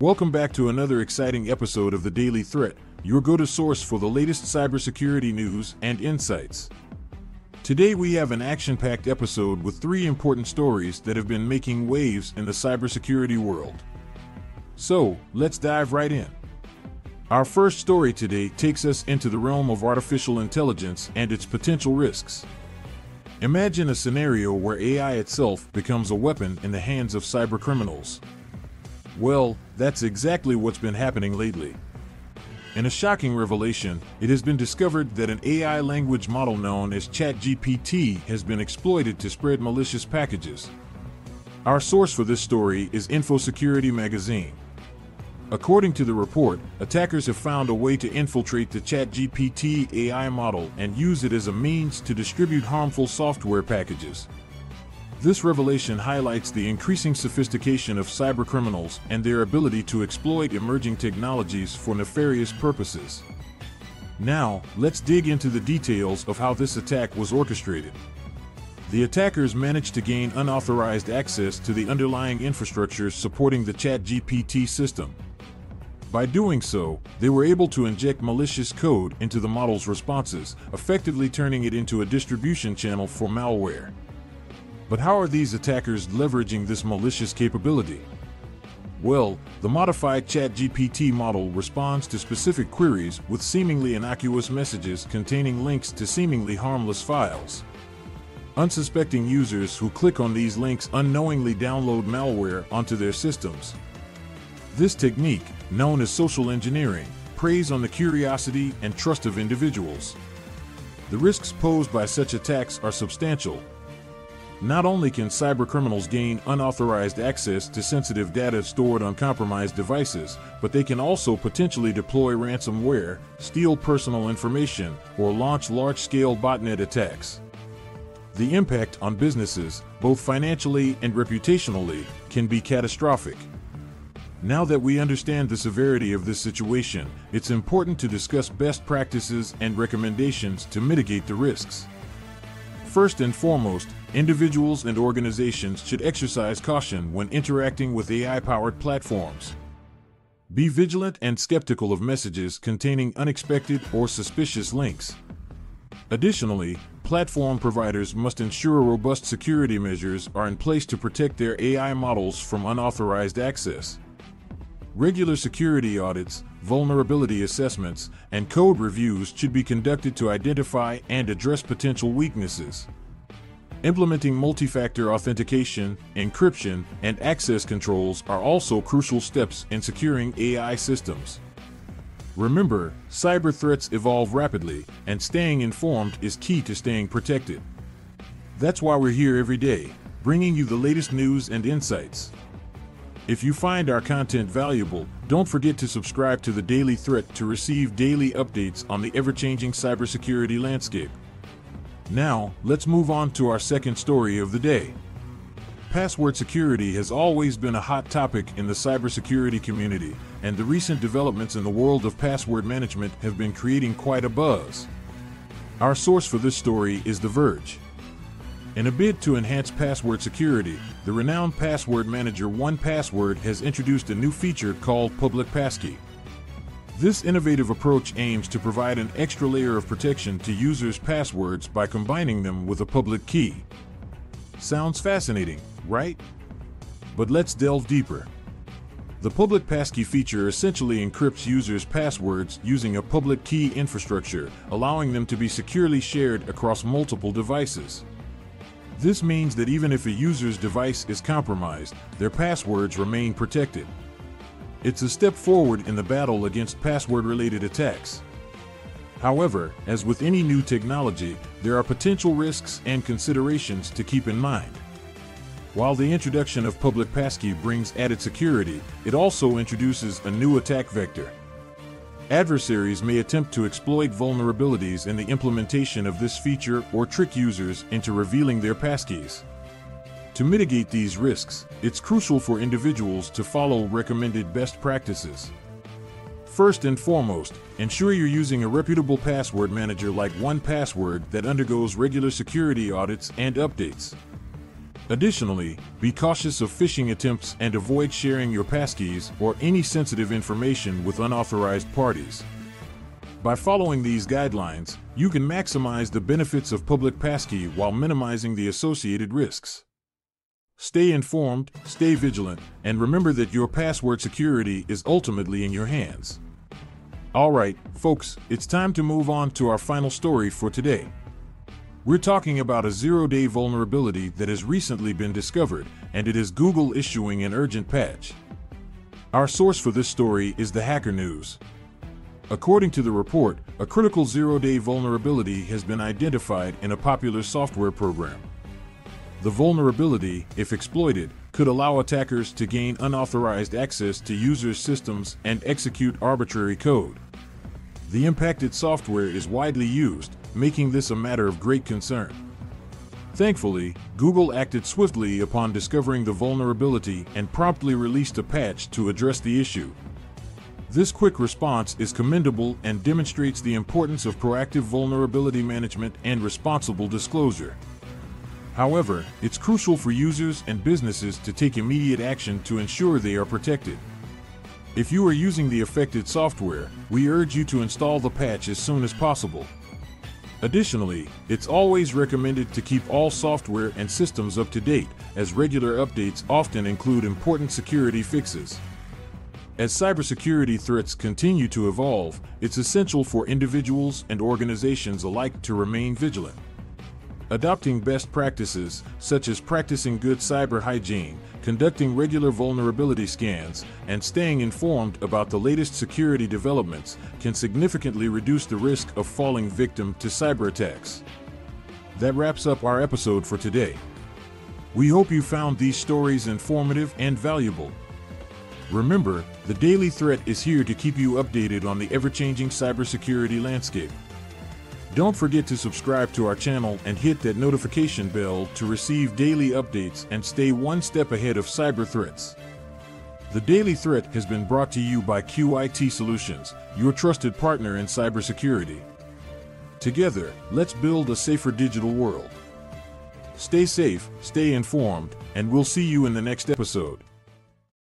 Welcome back to another exciting episode of the Daily Threat, your go to source for the latest cybersecurity news and insights. Today, we have an action packed episode with three important stories that have been making waves in the cybersecurity world. So, let's dive right in. Our first story today takes us into the realm of artificial intelligence and its potential risks. Imagine a scenario where AI itself becomes a weapon in the hands of cybercriminals. Well, that's exactly what's been happening lately. In a shocking revelation, it has been discovered that an AI language model known as ChatGPT has been exploited to spread malicious packages. Our source for this story is InfoSecurity Magazine. According to the report, attackers have found a way to infiltrate the ChatGPT AI model and use it as a means to distribute harmful software packages. This revelation highlights the increasing sophistication of cybercriminals and their ability to exploit emerging technologies for nefarious purposes. Now, let's dig into the details of how this attack was orchestrated. The attackers managed to gain unauthorized access to the underlying infrastructure supporting the ChatGPT system. By doing so, they were able to inject malicious code into the model's responses, effectively turning it into a distribution channel for malware. But how are these attackers leveraging this malicious capability? Well, the modified ChatGPT model responds to specific queries with seemingly innocuous messages containing links to seemingly harmless files. Unsuspecting users who click on these links unknowingly download malware onto their systems. This technique, known as social engineering, preys on the curiosity and trust of individuals. The risks posed by such attacks are substantial, not only can cybercriminals gain unauthorized access to sensitive data stored on compromised devices, but they can also potentially deploy ransomware, steal personal information, or launch large scale botnet attacks. The impact on businesses, both financially and reputationally, can be catastrophic. Now that we understand the severity of this situation, it's important to discuss best practices and recommendations to mitigate the risks. First and foremost, individuals and organizations should exercise caution when interacting with AI powered platforms. Be vigilant and skeptical of messages containing unexpected or suspicious links. Additionally, platform providers must ensure robust security measures are in place to protect their AI models from unauthorized access. Regular security audits, vulnerability assessments, and code reviews should be conducted to identify and address potential weaknesses. Implementing multi-factor authentication, encryption, and access controls are also crucial steps in securing AI systems. Remember, cyber threats evolve rapidly, and staying informed is key to staying protected. That's why we're here every day, bringing you the latest news and insights. If you find our content valuable, don't forget to subscribe to the Daily Threat to receive daily updates on the ever changing cybersecurity landscape. Now, let's move on to our second story of the day. Password security has always been a hot topic in the cybersecurity community, and the recent developments in the world of password management have been creating quite a buzz. Our source for this story is The Verge. In a bid to enhance password security, the renowned password manager 1Password has introduced a new feature called Public Passkey. This innovative approach aims to provide an extra layer of protection to users' passwords by combining them with a public key. Sounds fascinating, right? But let's delve deeper. The public passkey feature essentially encrypts users' passwords using a public key infrastructure, allowing them to be securely shared across multiple devices. This means that even if a user's device is compromised, their passwords remain protected. It's a step forward in the battle against password related attacks. However, as with any new technology, there are potential risks and considerations to keep in mind. While the introduction of public passkey brings added security, it also introduces a new attack vector. Adversaries may attempt to exploit vulnerabilities in the implementation of this feature or trick users into revealing their passkeys. To mitigate these risks, it's crucial for individuals to follow recommended best practices. First and foremost, ensure you're using a reputable password manager like 1Password that undergoes regular security audits and updates. Additionally, be cautious of phishing attempts and avoid sharing your passkeys or any sensitive information with unauthorized parties. By following these guidelines, you can maximize the benefits of public passkey while minimizing the associated risks. Stay informed, stay vigilant, and remember that your password security is ultimately in your hands. Alright, folks, it's time to move on to our final story for today. We're talking about a zero day vulnerability that has recently been discovered, and it is Google issuing an urgent patch. Our source for this story is the Hacker News. According to the report, a critical zero day vulnerability has been identified in a popular software program. The vulnerability, if exploited, could allow attackers to gain unauthorized access to users' systems and execute arbitrary code. The impacted software is widely used, making this a matter of great concern. Thankfully, Google acted swiftly upon discovering the vulnerability and promptly released a patch to address the issue. This quick response is commendable and demonstrates the importance of proactive vulnerability management and responsible disclosure. However, it's crucial for users and businesses to take immediate action to ensure they are protected. If you are using the affected software, we urge you to install the patch as soon as possible. Additionally, it's always recommended to keep all software and systems up to date, as regular updates often include important security fixes. As cybersecurity threats continue to evolve, it's essential for individuals and organizations alike to remain vigilant. Adopting best practices, such as practicing good cyber hygiene, conducting regular vulnerability scans, and staying informed about the latest security developments, can significantly reduce the risk of falling victim to cyber attacks. That wraps up our episode for today. We hope you found these stories informative and valuable. Remember, the Daily Threat is here to keep you updated on the ever changing cybersecurity landscape. Don't forget to subscribe to our channel and hit that notification bell to receive daily updates and stay one step ahead of cyber threats. The Daily Threat has been brought to you by QIT Solutions, your trusted partner in cybersecurity. Together, let's build a safer digital world. Stay safe, stay informed, and we'll see you in the next episode.